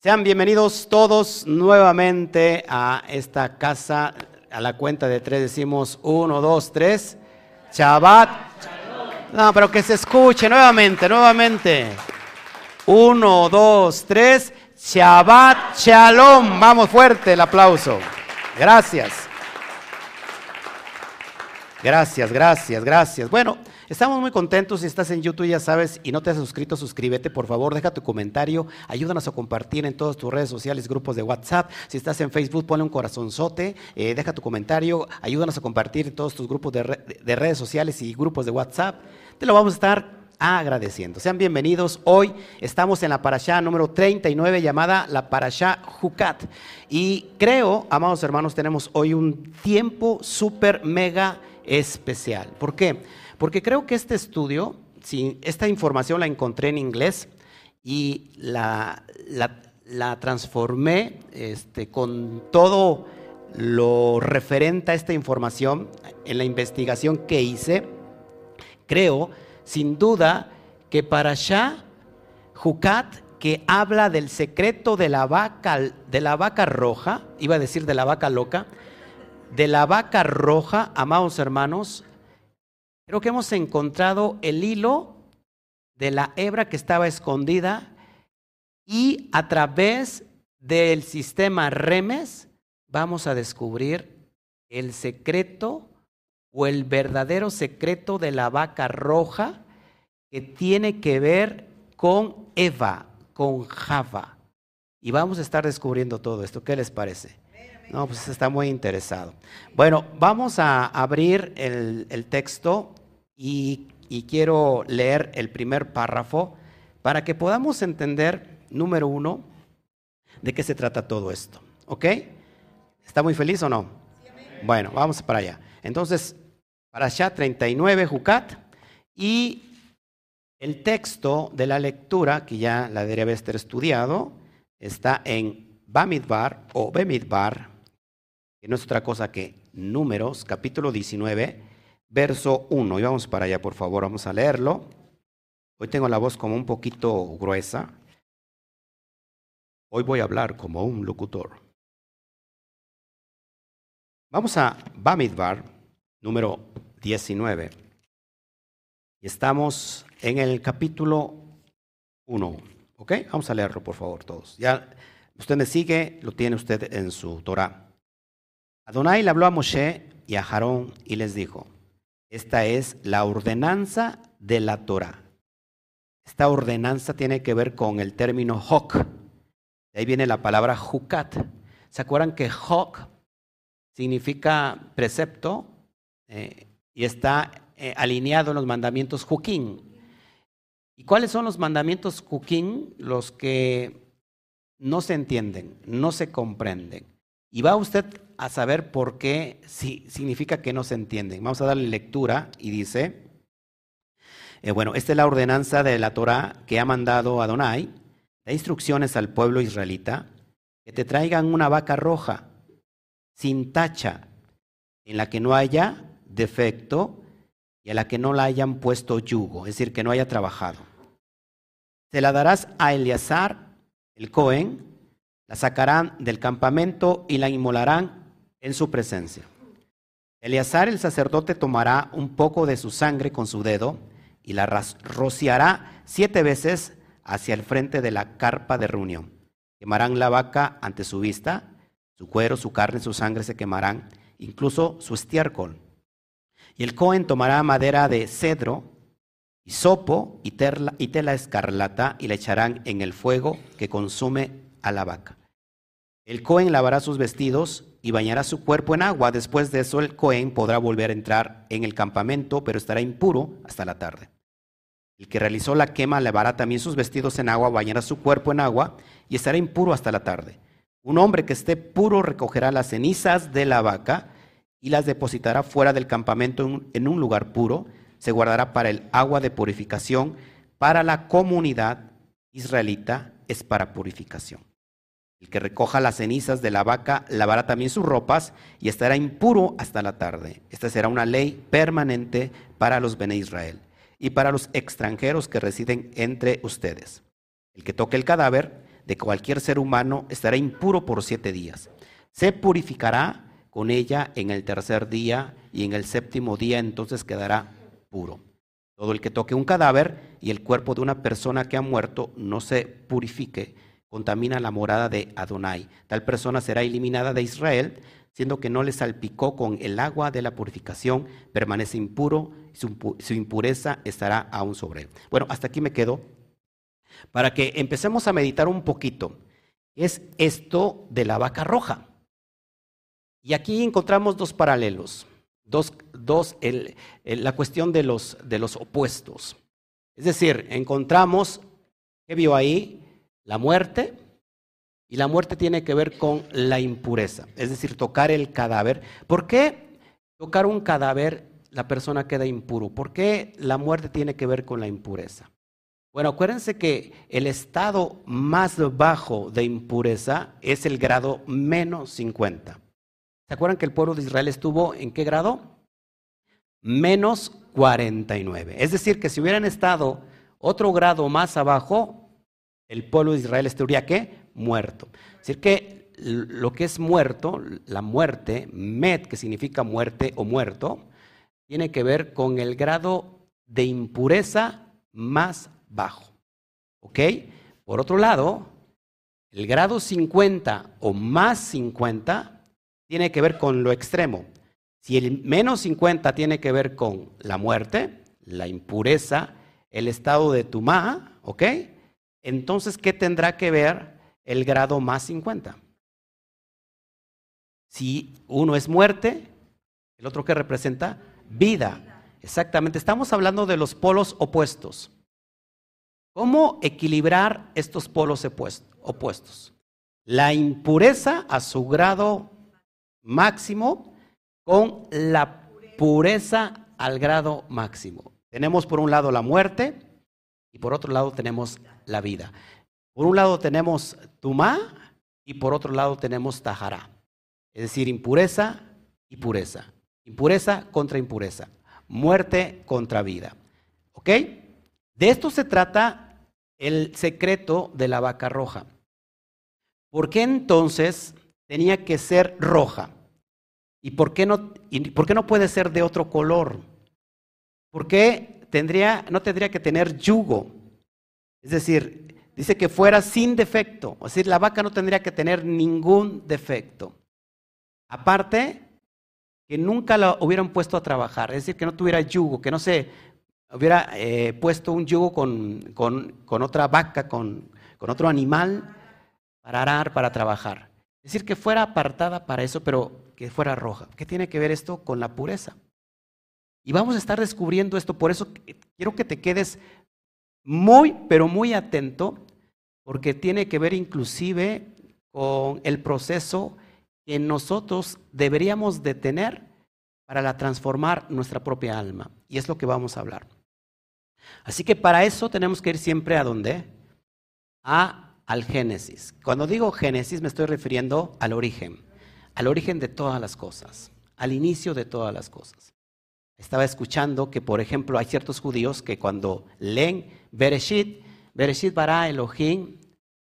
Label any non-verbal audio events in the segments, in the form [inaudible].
Sean bienvenidos todos nuevamente a esta casa. A la cuenta de tres decimos uno, dos, tres. Shabbat. No, pero que se escuche nuevamente, nuevamente. Uno, dos, tres. Shabbat Shalom. Vamos fuerte el aplauso. Gracias. Gracias, gracias, gracias. Bueno, Estamos muy contentos. Si estás en YouTube, ya sabes, y no te has suscrito, suscríbete, por favor, deja tu comentario. Ayúdanos a compartir en todas tus redes sociales, grupos de WhatsApp. Si estás en Facebook, ponle un corazonzote, eh, deja tu comentario. Ayúdanos a compartir en todos tus grupos de, redes sociales y grupos de WhatsApp. Te lo vamos a estar agradeciendo. Sean bienvenidos. Hoy estamos en la parashá número 39 llamada la parashá Jucat. Y creo, amados hermanos, tenemos hoy un tiempo súper mega especial. ¿Por qué? Porque creo que este estudio, esta información la encontré en inglés y la, transformé este, con todo lo referente a esta información en la investigación que hice. Creo, sin duda, que para Shah Jucat, que habla del secreto de la vaca, de la vaca roja, iba a decir de la vaca loca, de la vaca roja, amados hermanos, Creo que hemos encontrado el hilo de la hebra que estaba escondida y a través del sistema Remes vamos a descubrir el secreto o el verdadero secreto de la vaca roja que tiene que ver con Eva, con Java. Y vamos a estar descubriendo todo esto. ¿Qué les parece? No, pues está muy interesado. Bueno, vamos a abrir el, el texto y, quiero leer el primer párrafo para que podamos entender, número uno, de qué se trata todo esto. ¿Ok? ¿Está muy feliz o no? Bueno, vamos para allá. Entonces, para allá 39, Jucat, y el texto de la lectura, que ya la debería estar estudiado, está en Bamidbar o Bemidbar, que no es otra cosa que Números, capítulo 19, verso 1. Y vamos para allá, por favor, vamos a leerlo. Hoy tengo la voz como un poquito gruesa. Hoy voy a hablar como un locutor. Vamos a Bamidbar, número 19. Y estamos en el capítulo 1. ¿Ok? Vamos a leerlo, por favor, todos. Ya usted me sigue, lo tiene usted en su Torah. Adonai le habló a Moshe y a Jarón y les dijo, esta es la ordenanza de la Torah. Esta ordenanza tiene que ver con el término hok. De ahí viene la palabra jukat. ¿Se acuerdan que hok significa precepto eh, y está eh, alineado en los mandamientos jukim? ¿Y cuáles son los mandamientos jukim? Los que no se entienden, no se comprenden. Y va usted a saber por qué si, significa que no se entienden. Vamos a darle lectura y dice, eh, bueno, esta es la ordenanza de la Torah que ha mandado Adonai, da instrucciones al pueblo israelita, que te traigan una vaca roja, sin tacha, en la que no haya defecto y a la que no la hayan puesto yugo, es decir, que no haya trabajado. Se la darás a Eleazar, el Cohen, la sacarán del campamento y la inmolarán en su presencia. Eleazar el sacerdote tomará un poco de su sangre con su dedo y la rociará siete veces hacia el frente de la carpa de reunión. Quemarán la vaca ante su vista, su cuero, su carne, su sangre se quemarán, incluso su estiércol. Y el Cohen tomará madera de cedro, y sopo y tela escarlata y la echarán en el fuego que consume a la vaca. El Cohen lavará sus vestidos y bañará su cuerpo en agua. Después de eso el Cohen podrá volver a entrar en el campamento, pero estará impuro hasta la tarde. El que realizó la quema lavará también sus vestidos en agua, bañará su cuerpo en agua y estará impuro hasta la tarde. Un hombre que esté puro recogerá las cenizas de la vaca y las depositará fuera del campamento en un lugar puro. Se guardará para el agua de purificación. Para la comunidad israelita es para purificación. El que recoja las cenizas de la vaca lavará también sus ropas y estará impuro hasta la tarde. Esta será una ley permanente para los Bene Israel y para los extranjeros que residen entre ustedes. El que toque el cadáver de cualquier ser humano estará impuro por siete días. Se purificará con ella en el tercer día y en el séptimo día entonces quedará puro. Todo el que toque un cadáver y el cuerpo de una persona que ha muerto no se purifique, contamina la morada de Adonai. Tal persona será eliminada de Israel, siendo que no le salpicó con el agua de la purificación, permanece impuro, su, impureza estará aún sobre él. Bueno, hasta aquí me quedo para que empecemos a meditar un poquito. Es esto de la vaca roja. Y aquí encontramos dos paralelos. Dos, dos el, la cuestión de los, de los opuestos. Es decir, encontramos, ¿qué vio ahí? La muerte, y la muerte tiene que ver con la impureza, es decir, tocar el cadáver. ¿Por qué tocar un cadáver la persona queda impuro? ¿Por qué la muerte tiene que ver con la impureza? Bueno, acuérdense que el estado más bajo de impureza es el grado menos 50. ¿Se acuerdan que el pueblo de Israel estuvo en qué grado? Menos 49. Es decir, que si hubieran estado otro grado más abajo, el pueblo de Israel estaría qué? Muerto. Es decir, que lo que es muerto, la muerte, met, que significa muerte o muerto, tiene que ver con el grado de impureza más bajo. ¿Ok? Por otro lado, el grado 50 o más 50 tiene que ver con lo extremo. Si el menos 50 tiene que ver con la muerte, la impureza, el estado de tumá, ¿ok? Entonces, ¿qué tendrá que ver el grado más 50? Si uno es muerte, el otro que representa vida. Exactamente, estamos hablando de los polos opuestos. ¿Cómo equilibrar estos polos opuestos? La impureza a su grado máximo con la pureza al grado máximo. Tenemos por un lado la muerte y por otro lado tenemos la vida. Por un lado tenemos tumá y por otro lado tenemos tajará. Es decir, impureza y pureza. Impureza contra impureza. Muerte contra vida. ¿Ok? De esto se trata el secreto de la vaca roja. ¿Por qué entonces tenía que ser roja? ¿Y por qué no, por qué no puede ser de otro color? ¿Por qué tendría, no tendría que tener yugo? Es decir, dice que fuera sin defecto. Es decir, la vaca no tendría que tener ningún defecto. Aparte, que nunca la hubieran puesto a trabajar. Es decir, que no tuviera yugo, que no se hubiera eh, puesto un yugo con, con, otra vaca, con, con otro animal, para arar, para trabajar. Es decir, que fuera apartada para eso, pero que fuera roja. ¿Qué tiene que ver esto con la pureza? Y vamos a estar descubriendo esto, por eso quiero que te quedes muy, pero muy atento, porque tiene que ver inclusive con el proceso que nosotros deberíamos de tener para transformar nuestra propia alma. Y es lo que vamos a hablar. Así que para eso tenemos que ir siempre a dónde? A, al Génesis. Cuando digo Génesis me estoy refiriendo al origen al origen de todas las cosas, al inicio de todas las cosas. Estaba escuchando que, por ejemplo, hay ciertos judíos que cuando leen Bereshit, Bereshit bara Elohim,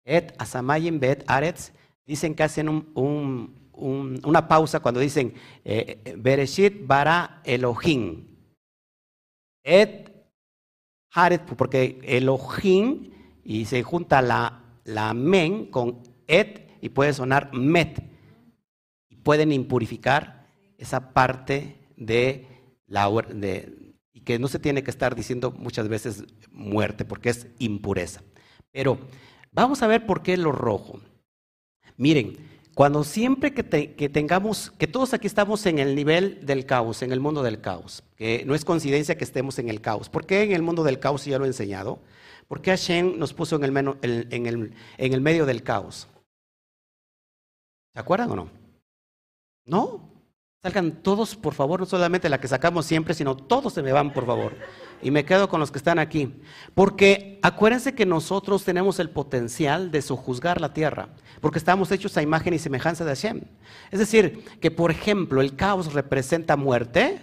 et asamayim bet aretz, dicen que hacen una pausa cuando dicen eh, Bereshit bara Elohim, et haret, porque Elohim, y se junta la, la men con et y puede sonar met. Pueden impurificar esa parte de la de, y que no se tiene que estar diciendo muchas veces muerte porque es impureza. Pero vamos a ver por qué lo rojo. Miren, cuando siempre que, que, tengamos, que todos aquí estamos en el nivel del caos, en el mundo del caos, que no es coincidencia que estemos en el caos. ¿Por qué en el mundo del caos ya lo he enseñado? ¿Por qué Hashem nos puso en el, en el, en el medio del caos? ¿Se acuerdan o no? No, salgan todos, por favor, no solamente la que sacamos siempre, sino todos se me van, por favor. Y me quedo con los que están aquí. Porque acuérdense que nosotros tenemos el potencial de sojuzgar la tierra, porque estamos hechos a imagen y semejanza de Hashem. Es decir, que por ejemplo el caos representa muerte,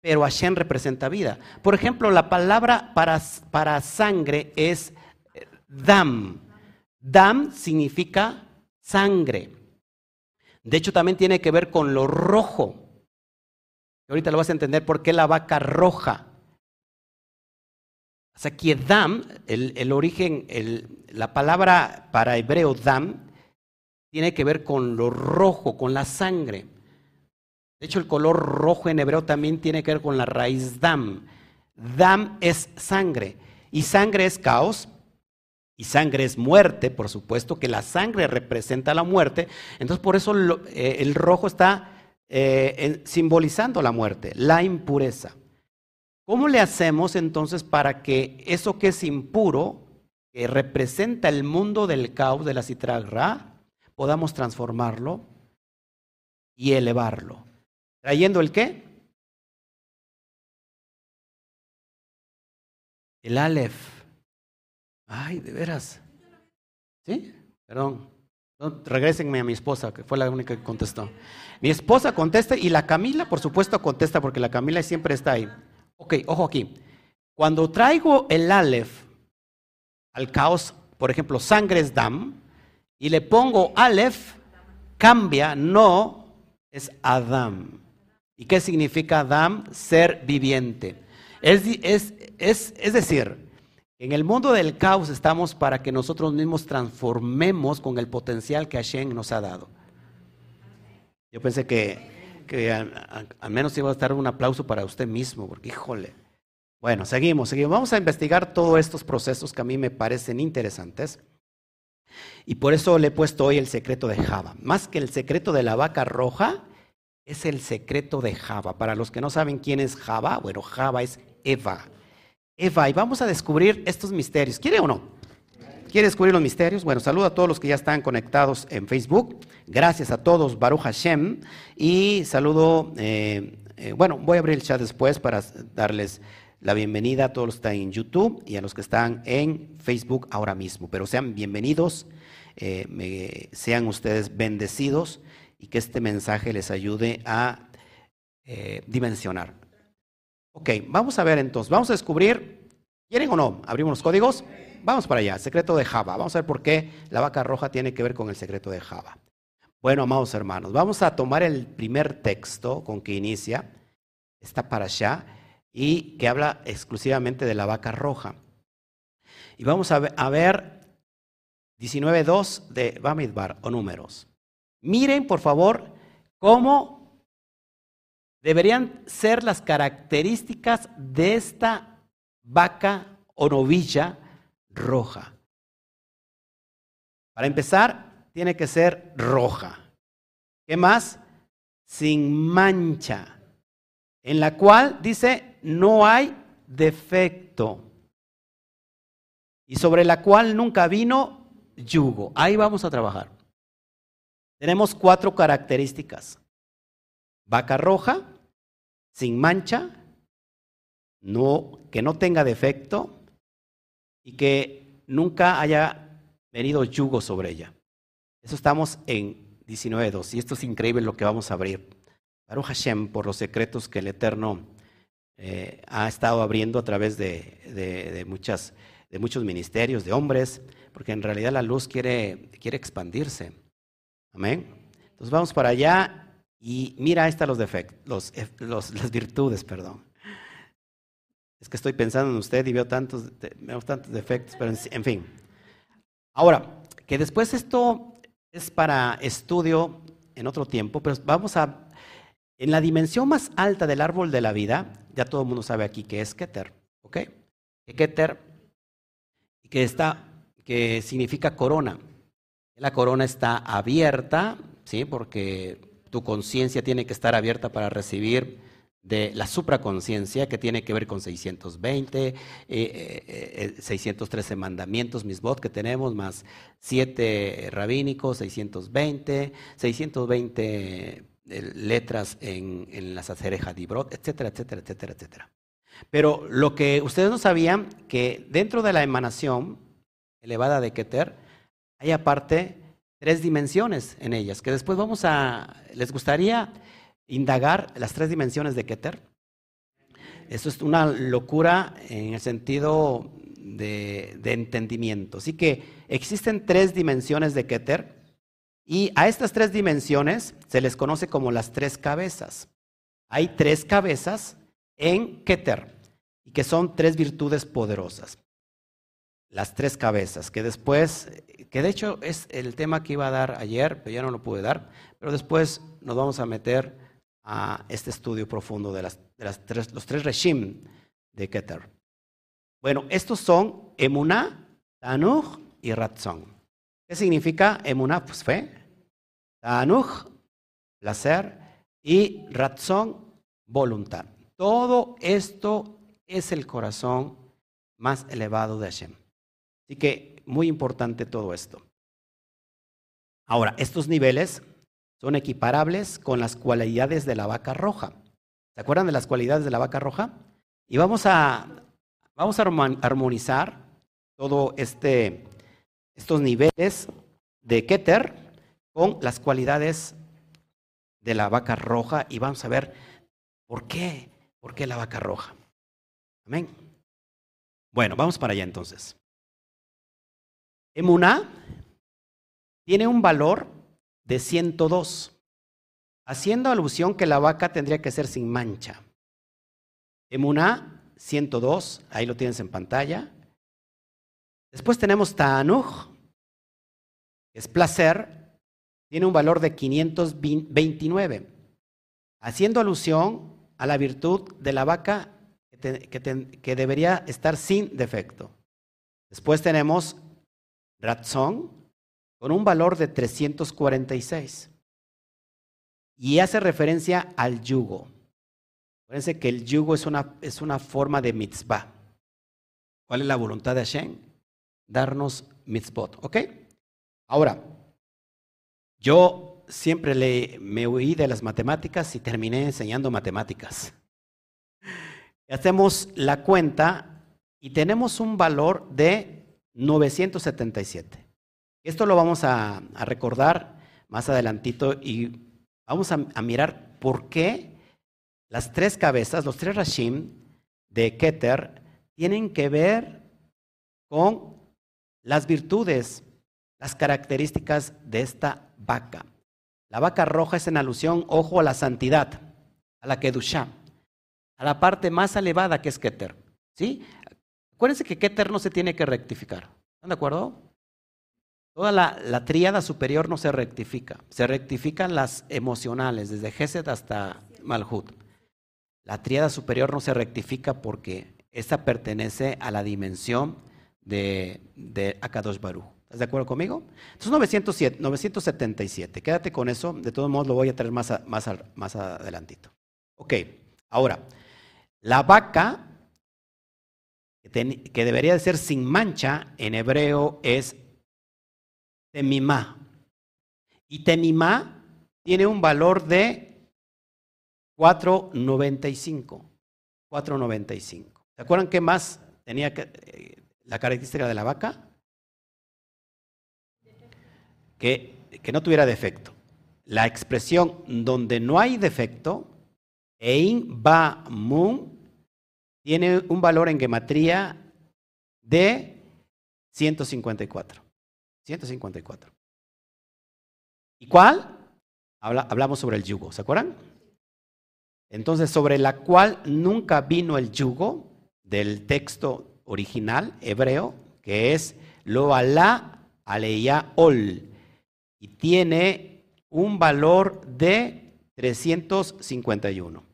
pero Hashem representa vida. Por ejemplo, la palabra para, para sangre es dam. Dam significa sangre. De hecho, también tiene que ver con lo rojo. Ahorita lo vas a entender por qué la vaca roja. O sea, que Dam, el, origen, la palabra para hebreo Dam, tiene que ver con lo rojo, con la sangre. De hecho, el color rojo en hebreo también tiene que ver con la raíz Dam. Dam es sangre. Y sangre es caos. Y sangre es muerte, por supuesto, que la sangre representa la muerte. Entonces, por eso eh, el rojo está eh, simbolizando la muerte, la impureza. ¿Cómo le hacemos entonces para que eso que es impuro, que representa el mundo del caos de la citragra, podamos transformarlo y elevarlo? ¿Trayendo el qué? El Aleph. Ay, de veras. ¿Sí? Perdón. regrésenme a mi esposa, que fue la única que contestó. Mi esposa contesta y la Camila, por supuesto, contesta porque la Camila siempre está ahí. Ok, ojo aquí. Cuando traigo el Aleph al caos, por ejemplo, sangre es Dam, y le pongo Aleph, cambia, no, es Adam. ¿Y qué significa Adam? Ser viviente. Es, es, es, es decir, en el mundo del caos estamos para que nosotros mismos transformemos con el potencial que Hashem nos ha dado. Yo pensé que que al, menos iba a estar un aplauso para usted mismo, porque híjole. Bueno, seguimos, seguimos. Vamos a investigar todos estos procesos que a mí me parecen interesantes. Y por eso le he puesto hoy el secreto de Java. Más que el secreto de la vaca roja, es el secreto de Java. Para los que no saben quién es Java, bueno, Java es Eva. Eva, y vamos a descubrir estos misterios. ¿Quiere o no? ¿Quiere descubrir los misterios? Bueno, saludo a todos los que ya están conectados en Facebook. Gracias a todos, Baruch Hashem. Y saludo, eh, eh, bueno, voy a abrir el chat después para darles la bienvenida a todos los que están en YouTube y a los que están en Facebook ahora mismo. Pero sean bienvenidos, eh, sean ustedes bendecidos y que este mensaje les ayude a dimensionar. Ok, vamos a ver entonces, vamos a descubrir, ¿quieren o no? Abrimos los códigos. Vamos para allá, secreto de Java. Vamos a ver por qué la vaca roja tiene que ver con el secreto de Java. Bueno, amados hermanos, vamos a tomar el primer texto con que inicia esta para allá y que habla exclusivamente de la vaca roja. Y vamos a ver, 19.2 de Bamidbar o números. Miren, por favor, cómo deberían ser las características de esta vaca o novilla roja. Para empezar, tiene que ser roja. ¿Qué más? Sin mancha, en la cual dice no hay defecto y sobre la cual nunca vino yugo. Ahí vamos a trabajar. Tenemos cuatro características. Vaca roja, sin mancha, no, que no tenga defecto, y que nunca haya venido yugo sobre ella. Eso estamos en 19.2 y esto es increíble lo que vamos a abrir. Baruch Hashem, por los secretos que el Eterno eh, ha estado abriendo a través de, muchas, de muchos ministerios, de hombres, porque en realidad la luz quiere, quiere expandirse. Amén. Entonces vamos para allá y mira, están los defectos, los, las virtudes, perdón. Es que estoy pensando en usted y veo tantos, veo tantos defectos, pero en, fin. Ahora, que después esto es para estudio en otro tiempo, pero vamos a, en la dimensión más alta del árbol de la vida, ya todo el mundo sabe aquí que es Keter, ¿ok? Keter, que está, que significa corona. La corona está abierta, ¿sí? Porque tu conciencia tiene que estar abierta para recibir de la supraconciencia que tiene que ver con 620, eh, 613 mandamientos, misbot que tenemos, más 7 rabínicos, 620, 620 letras en, en las acerejas de etcétera, etcétera, etcétera, etcétera. Pero lo que ustedes no sabían, que dentro de la emanación elevada de Keter, hay aparte tres dimensiones en ellas, que después vamos a, les gustaría indagar las tres dimensiones de Keter. Eso es una locura en el sentido de, entendimiento. Así que existen tres dimensiones de Keter y a estas tres dimensiones se les conoce como las tres cabezas. Hay tres cabezas en Keter y que son tres virtudes poderosas. Las tres cabezas, que después, que de hecho es el tema que iba a dar ayer, pero ya no lo pude dar, pero después nos vamos a meter a este estudio profundo de, las, tres, los tres regim de Keter. Bueno, estos son Emuná, Tanuj y Ratzon. ¿Qué significa Emuná? Pues fe. Tanuj, placer. Y Ratzon, voluntad. Todo esto es el corazón más elevado de Hashem. Así que muy importante todo esto. Ahora, estos niveles son equiparables con las cualidades de la vaca roja. ¿Se acuerdan de las cualidades de la vaca roja? Y vamos a, vamos a armonizar todo este, estos niveles de Keter con las cualidades de la vaca roja y vamos a ver por qué, por qué la vaca roja. Amén. Bueno, vamos para allá entonces. Emuná tiene un valor de 102, haciendo alusión que la vaca tendría que ser sin mancha. Emuná 102, ahí lo tienes en pantalla. Después tenemos Ta'anuj, que es placer, tiene un valor de 529, haciendo alusión a la virtud de la vaca que, debería estar sin defecto. Después tenemos Ratzon con un valor de 346 y hace referencia al yugo. Acuérdense que el yugo es una, es una forma de mitzvah. ¿Cuál es la voluntad de Hashem? Darnos mitzvot, ¿ok? Ahora, yo siempre le, me huí de las matemáticas y terminé enseñando matemáticas. [laughs] Hacemos la cuenta y tenemos un valor de 977. Esto lo vamos a, recordar más adelantito y vamos a, mirar por qué las tres cabezas, los tres Rashim de Keter, tienen que ver con las virtudes, las características de esta vaca. La vaca roja es en alusión, ojo, a la santidad, a la Kedushah a la parte más elevada que es Keter. ¿Sí? Acuérdense que Keter no se tiene que rectificar. ¿Están de acuerdo? Toda la, la tríada superior no se rectifica. Se rectifican las emocionales, desde Gesed hasta Malhut. La tríada superior no se rectifica porque esta pertenece a la dimensión de, de Akadosh Baruch. ¿Estás de acuerdo conmigo? Entonces 907, 977. Quédate con eso. De todos modos lo voy a traer más, más, más adelantito. Ok, ahora, la vaca, que debería de ser sin mancha, en hebreo es temimá. Y temimá tiene un valor de 4.95. 4.95. ¿Se acuerdan qué más tenía eh, la característica de la vaca? Que, que no tuviera defecto. La expresión donde no hay defecto, ein ba mun, tiene un valor en gematría de 154. 154. ¿Y cuál? hablamos sobre el yugo, ¿se acuerdan? Entonces, sobre la cual nunca vino el yugo del texto original hebreo, que es lo alá aleya ol, y tiene un valor de 351.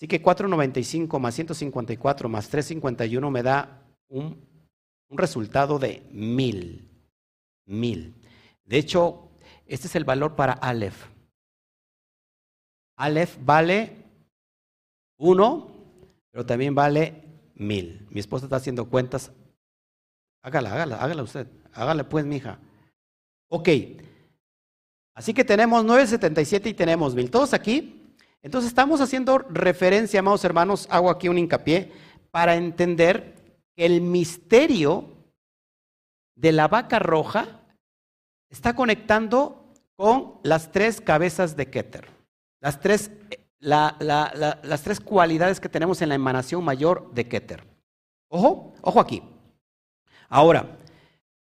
Así que 495 más 154 más 351 me da un, resultado de 1000. 1000. De hecho, este es el valor para Aleph. Aleph vale 1, pero también vale 1000. Mi esposa está haciendo cuentas. Hágala, hágala, hágala usted. Hágala pues, mija. Ok. Así que tenemos 977 y tenemos 1000. Todos aquí entonces estamos haciendo referencia, amados hermanos, hago aquí un hincapié, para entender que el misterio de la vaca roja está conectando con las tres cabezas de Keter, las tres, las tres cualidades que tenemos en la emanación mayor de Keter. Ojo, ojo aquí. Ahora,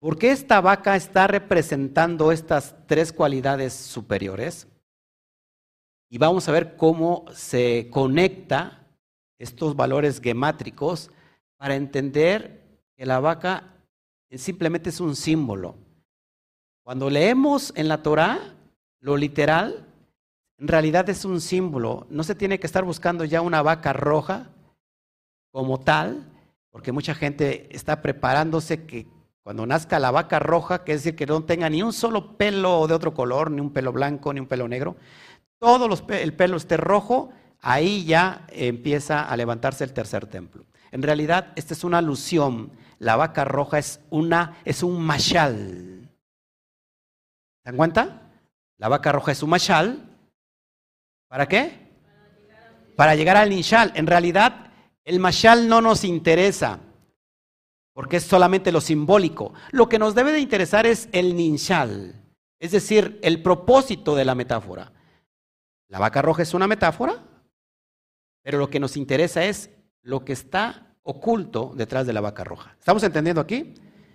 ¿por qué esta vaca está representando estas tres cualidades superiores? Y vamos a ver cómo se conecta estos valores gemátricos para entender que la vaca simplemente es un símbolo. Cuando leemos en la Torah lo literal, en realidad es un símbolo. No se tiene que estar buscando ya una vaca roja como tal, porque mucha gente está preparándose que cuando nazca la vaca roja, que es decir, que no tenga ni un solo pelo de otro color, ni un pelo blanco, ni un pelo negro, todo el pelo esté rojo, ahí ya empieza a levantarse el tercer templo. En realidad, esta es una alusión. La vaca roja es, una, es un mashal. ¿Se dan cuenta? La vaca roja es un mashal. ¿Para qué? Para llegar al ninshal. En realidad, el mashal no nos interesa, porque es solamente lo simbólico. Lo que nos debe de interesar es el ninshal, es decir, el propósito de la metáfora. La vaca roja es una metáfora, pero lo que nos interesa es lo que está oculto detrás de la vaca roja. ¿Estamos entendiendo aquí?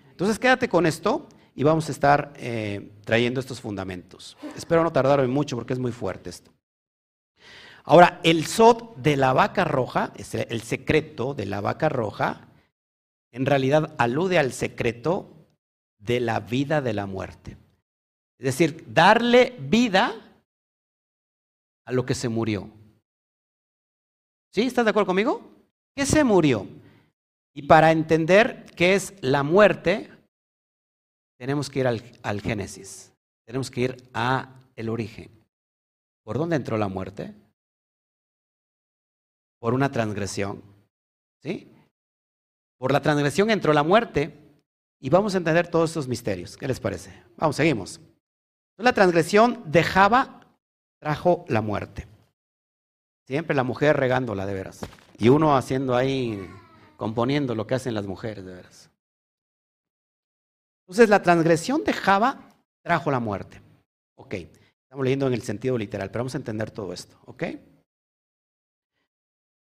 Entonces quédate con esto y vamos a estar eh, trayendo estos fundamentos. Espero no tardarme mucho porque es muy fuerte esto. Ahora, el sod de la vaca roja, el secreto de la vaca roja, en realidad alude al secreto de la vida de la muerte. Es decir, darle vida a lo que se murió. ¿Sí? ¿Estás de acuerdo conmigo? ¿Qué se murió? Y para entender qué es la muerte, tenemos que ir al, al Génesis. Tenemos que ir a el origen. ¿Por dónde entró la muerte? Por una transgresión. ¿Sí? Por la transgresión entró la muerte y vamos a entender todos estos misterios. ¿Qué les parece? Vamos, seguimos. La transgresión de Java trajo la muerte. Siempre la mujer regándola de veras. Y uno haciendo ahí, componiendo lo que hacen las mujeres de veras. Entonces la transgresión de Java trajo la muerte. Ok, estamos leyendo en el sentido literal, pero vamos a entender todo esto. Ok.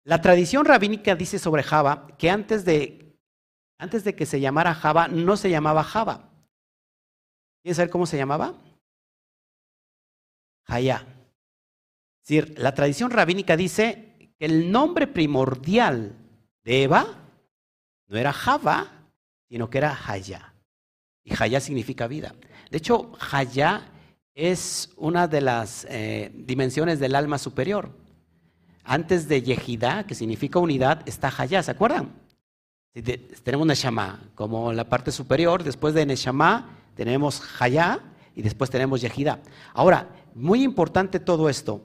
La tradición rabínica dice sobre Java que antes de, antes de que se llamara Java, no se llamaba Java. ¿Quieren saber cómo se llamaba? Jaya. Decir, la tradición rabínica dice que el nombre primordial de Eva no era Java, sino que era Jaya. Y Jaya significa vida. De hecho, Jaya es una de las eh, dimensiones del alma superior. Antes de Yehidá, que significa unidad, está Jaya, ¿se acuerdan? tenemos Neshama como la parte superior, después de Neshama tenemos Jaya y después tenemos Yehidá. Ahora, muy importante todo esto,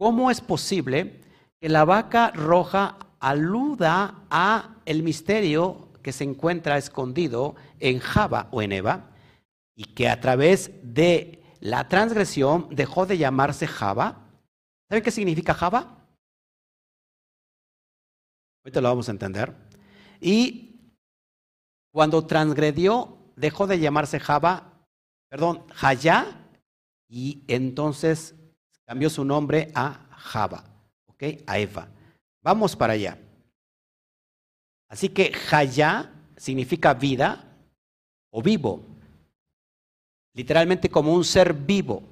¿Cómo es posible que la vaca roja aluda a el misterio que se encuentra escondido en Java o en Eva y que a través de la transgresión dejó de llamarse Java? ¿Saben qué significa Java? Ahorita lo vamos a entender. Y cuando transgredió, dejó de llamarse Java, perdón, Jaya, y entonces cambió su nombre a Java, ¿ok? A Eva. Vamos para allá. Así que Jaya significa vida o vivo, literalmente como un ser vivo.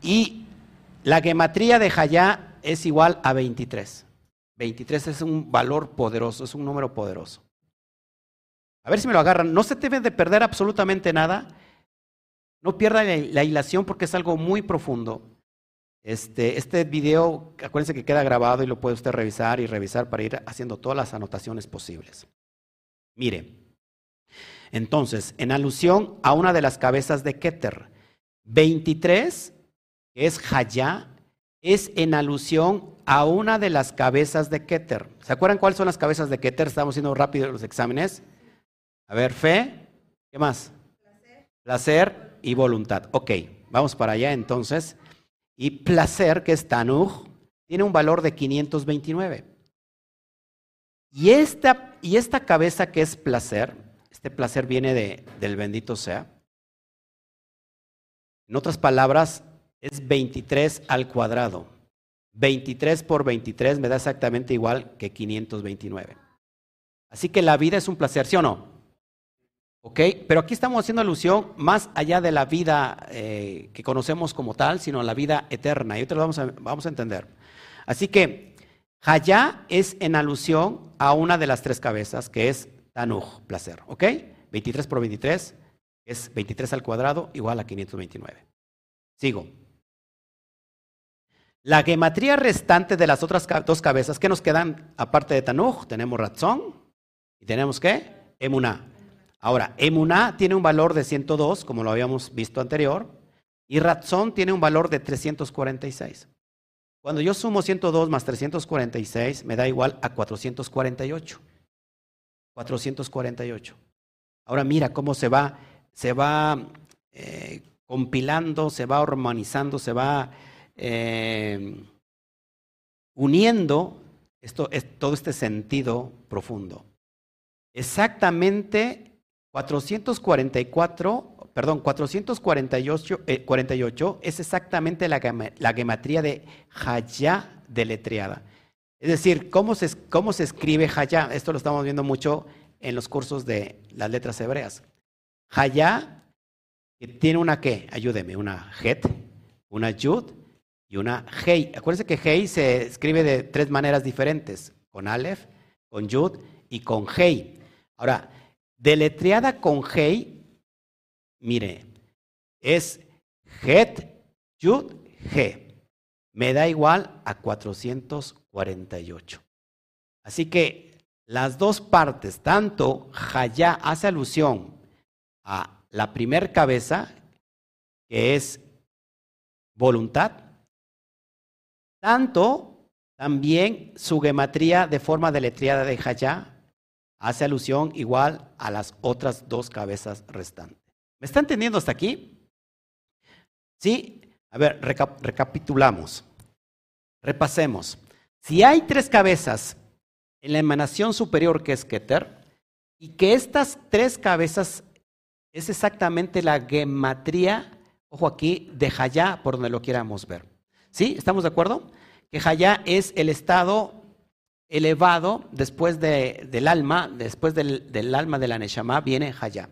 Y la gematría de Jaya es igual a 23. 23 es un valor poderoso, es un número poderoso. A ver si me lo agarran. No se debe de perder absolutamente nada. No pierda la, hilación porque es algo muy profundo. Este, este video, acuérdense que queda grabado y lo puede usted revisar y revisar para ir haciendo todas las anotaciones posibles. Mire, entonces, en alusión a una de las cabezas de Keter, 23, que es Hayá, es en alusión a una de las cabezas de Keter. ¿Se acuerdan cuáles son las cabezas de Keter? Estamos haciendo rápido los exámenes. A ver, fe, ¿qué más? Placer. Placer, y voluntad. Ok, vamos para allá entonces. Y placer, que es Tanuj, tiene un valor de 529. Y esta, y esta cabeza que es placer, este placer viene de, del bendito sea. En otras palabras, es 23 al cuadrado. 23 por 23 me da exactamente igual que 529. Así que la vida es un placer, ¿sí o no? ¿Ok? Pero aquí estamos haciendo alusión más allá de la vida eh, que conocemos como tal, sino a la vida eterna. Y ahorita lo vamos a, vamos a entender. Así que Hayá es en alusión a una de las tres cabezas, que es Tanuj, placer. ¿Ok? 23 por 23 es 23 al cuadrado igual a 529. Sigo. La gematría restante de las otras dos cabezas, ¿qué nos quedan aparte de Tanuj? Tenemos Ratzón y tenemos qué? Emuná. Ahora, Emuná tiene un valor de 102, como lo habíamos visto anterior, y Ratzón tiene un valor de 346. Cuando yo sumo 102 más 346, me da igual a 448. 448. Ahora mira cómo se va, se va eh, compilando, se va hormonizando, se va eh, uniendo esto, es, todo este sentido profundo. Exactamente 444, perdón, 448 48 eh, es exactamente la, la gematría de Hayá deletreada. Es decir, ¿cómo se, cómo se escribe Hayá? Esto lo estamos viendo mucho en los cursos de las letras hebreas. Hayá, tiene una qué, ayúdeme, una Het, una Yud y una Hei. Acuérdense que Hei se escribe de tres maneras diferentes, con Aleph, con Yud y con Hei. Ahora, deletreada con Hei, mire, es Het, Yud, He. Me da igual a 448. Así que las dos partes, tanto Hayá hace alusión a la primer cabeza, que es voluntad, tanto también su gematría de forma deletreada de Hayá hace alusión igual a las otras dos cabezas restantes. ¿Me está entendiendo hasta aquí? Sí. A ver, recapitulamos. Repasemos. Si hay tres cabezas en la emanación superior que es Keter, y que estas tres cabezas es exactamente la gematría, ojo aquí, de Hayá, por donde lo quieramos ver. ¿Sí? ¿Estamos de acuerdo? Que Hayá es el estado elevado después del alma, después del, alma de la Neshama, viene Hayá.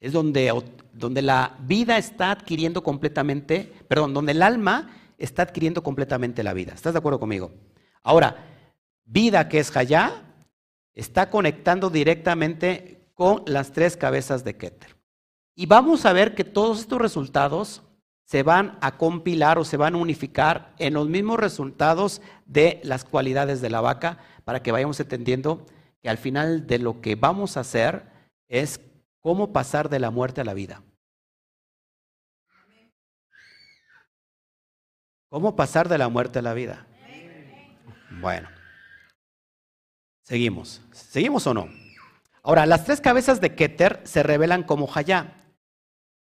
Es donde, donde la vida está adquiriendo completamente, perdón, donde el alma está adquiriendo completamente la vida. ¿Estás de acuerdo conmigo? Ahora, vida que es Hayá, está conectando directamente con las tres cabezas de Keter. Y vamos a ver que todos estos resultados se van a compilar o se van a unificar en los mismos resultados de las cualidades de la vaca para que vayamos entendiendo que al final de lo que vamos a hacer es cómo pasar de la muerte a la vida. ¿Cómo pasar de la muerte a la vida? Bueno, seguimos. ¿Seguimos o no? Ahora, las tres cabezas de Keter se revelan como Hayá.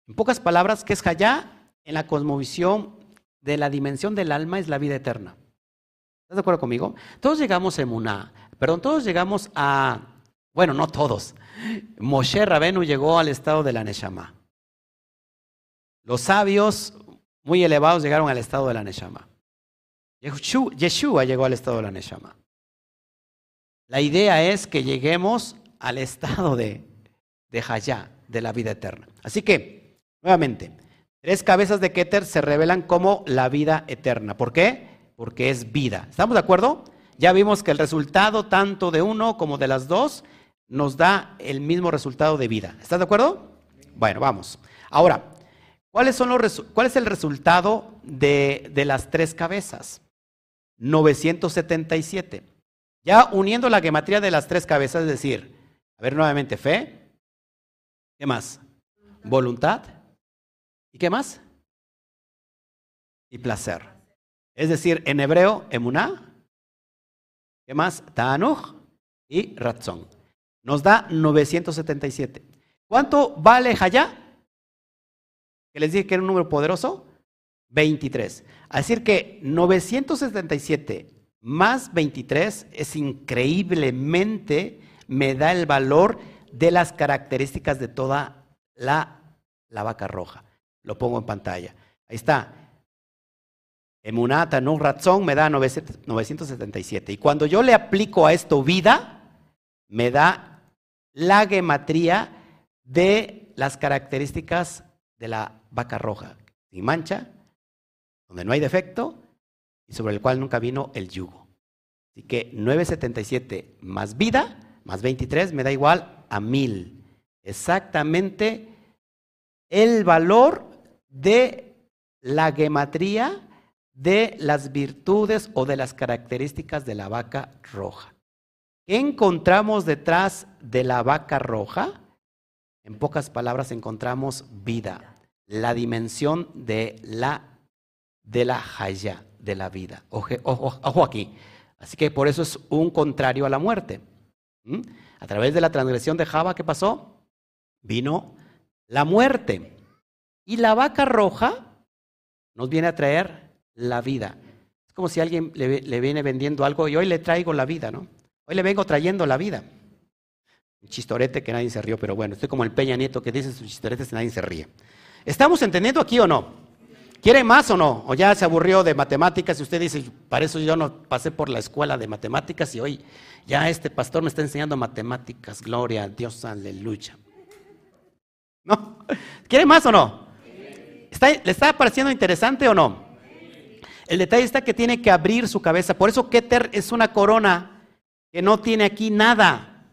En pocas palabras, ¿qué es Hayá? En la cosmovisión de la dimensión del alma es la vida eterna. ¿Estás de acuerdo conmigo? Todos llegamos a Emuná, perdón, todos llegamos a, bueno, no todos. Moshe Rabenu llegó al estado de la Neshama. Los sabios muy elevados llegaron al estado de la Neshama. Yeshua llegó al estado de la Neshama. La idea es que lleguemos al estado de, de Hayá, de la vida eterna. Así que, nuevamente, Tres cabezas de Keter se revelan como la vida eterna. ¿Por qué? Porque es vida. ¿Estamos de acuerdo? Ya vimos que el resultado tanto de uno como de las dos nos da el mismo resultado de vida. ¿Estás de acuerdo? Bueno, vamos. Ahora, ¿cuál es el resultado de, las tres cabezas? 977. Ya uniendo la gematría de las tres cabezas, es decir, a ver nuevamente, fe. ¿Qué más? Voluntad ¿Y qué más? Y placer. Es decir, en hebreo, emuná. ¿Qué más? Ta'anuj y ratzón. Nos da 977. ¿Cuánto vale Hayá? Que les dije que era un número poderoso. 23. Es decir que 977 más 23 es increíblemente, me da el valor de las características de toda la, la vaca roja. Lo pongo en pantalla. Ahí está. Emunata, no razón, me da 977. Y cuando yo le aplico a esto vida, me da la gematría de las características de la vaca roja, sin mancha, donde no hay defecto y sobre el cual nunca vino el yugo. Así que 977 más vida, más 23, me da igual a 1000. Exactamente el valor de la gematría de las virtudes o de las características de la vaca roja. ¿Qué encontramos detrás de la vaca roja? En pocas palabras encontramos vida, la dimensión de la de la haya, de la vida. Ojo, aquí. Así que por eso es un contrario a la muerte. ¿Mm? A través de la transgresión de Java, ¿qué pasó? Vino la muerte. Y la vaca roja nos viene a traer la vida. Es como si alguien le, viene vendiendo algo y hoy le traigo la vida, ¿no? Hoy le vengo trayendo la vida. Un chistorete que nadie se rió, pero bueno, estoy como el Peña Nieto que dice sus chistoretes y nadie se ríe. ¿Estamos entendiendo aquí o no? ¿Quiere más o no? ¿O ya se aburrió de matemáticas y usted dice, para eso yo no pasé por la escuela de matemáticas y hoy ya este pastor me está enseñando matemáticas, gloria a Dios, aleluya? ¿No? ¿Quiere más o no? ¿Le está pareciendo interesante o no? El detalle está que tiene que abrir su cabeza. Por eso Keter es una corona que no tiene aquí nada.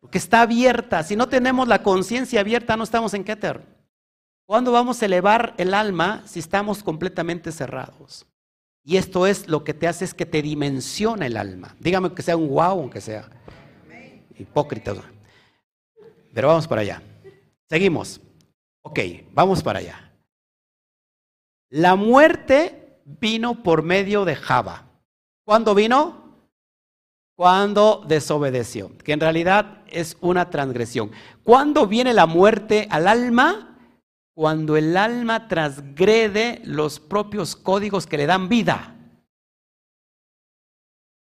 Porque está abierta. Si no tenemos la conciencia abierta, no estamos en Keter. ¿Cuándo vamos a elevar el alma si estamos completamente cerrados? Y esto es lo que te hace es que te dimensiona el alma. Dígame que sea un wow, aunque sea hipócrita. Pero vamos para allá. Seguimos. Ok, vamos para allá. La muerte vino por medio de Java. ¿Cuándo vino? Cuando desobedeció, que en realidad es una transgresión. ¿Cuándo viene la muerte al alma? cuando el alma transgrede los propios códigos que le dan vida.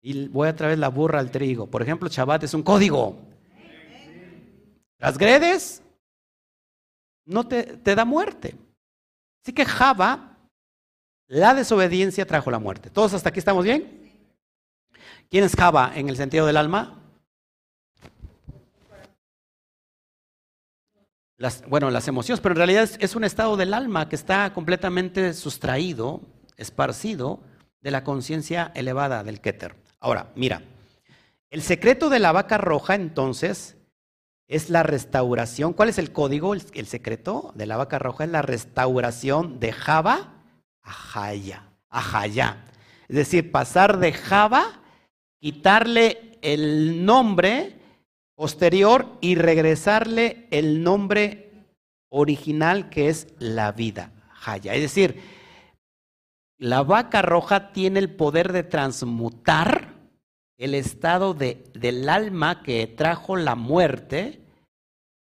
Y voy a traer la burra al trigo. Por ejemplo, Shabbat es un código. Transgredes, no te, da muerte. Así que Java, la desobediencia trajo la muerte. ¿Todos hasta aquí estamos bien? ¿Quién es Java en el sentido del alma? bueno, las emociones, pero en realidad es, un estado del alma que está completamente sustraído, esparcido de la conciencia elevada del Keter. Ahora, mira, el secreto de la vaca roja entonces es la restauración. ¿Cuál es el código? El, secreto de la vaca roja es la restauración de Java a Jaya, a Jaya. Es decir, pasar de Java, quitarle el nombre posterior y regresarle el nombre original que es la vida, Jaya. Es decir, la vaca roja tiene el poder de transmutar el estado de, del alma que trajo la muerte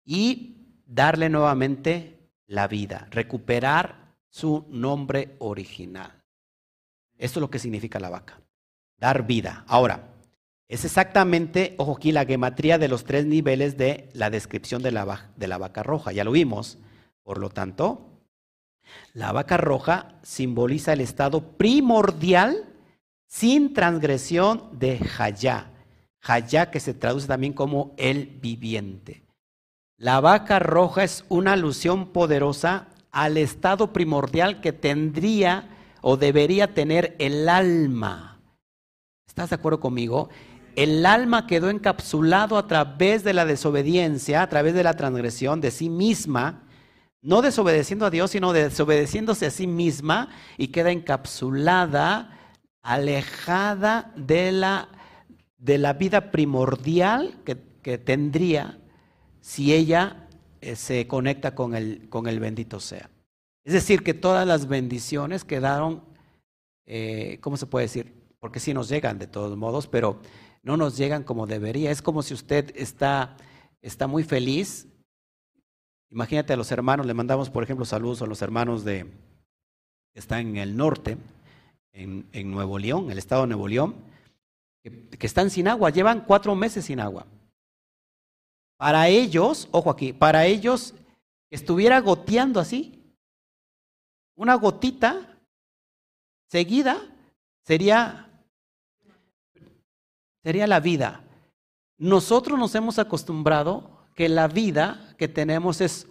y darle nuevamente la vida, recuperar su nombre original. Esto es lo que significa la vaca, dar vida. Ahora, es exactamente, ojo aquí, la gematría de los tres niveles de la descripción de la, de la vaca roja. Ya lo vimos. Por lo tanto, la vaca roja simboliza el estado primordial sin transgresión de Hayá. Hayá que se traduce también como el viviente. La vaca roja es una alusión poderosa al estado primordial que tendría o debería tener el alma. ¿Estás de acuerdo conmigo? el alma quedó encapsulado a través de la desobediencia, a través de la transgresión de sí misma, no desobedeciendo a Dios, sino desobedeciéndose a sí misma y queda encapsulada, alejada de la, de la vida primordial que, tendría si ella eh, se conecta con el, con el bendito sea. Es decir, que todas las bendiciones quedaron, eh, ¿cómo se puede decir? Porque sí nos llegan de todos modos, pero no nos llegan como debería. Es como si usted está, está muy feliz. Imagínate a los hermanos, le mandamos, por ejemplo, saludos a los hermanos de que están en el norte, en, Nuevo León, el estado de Nuevo León, que, que están sin agua, llevan cuatro meses sin agua. Para ellos, ojo aquí, para ellos estuviera goteando así, una gotita seguida sería sería la vida. Nosotros nos hemos acostumbrado que la vida, que tenemos es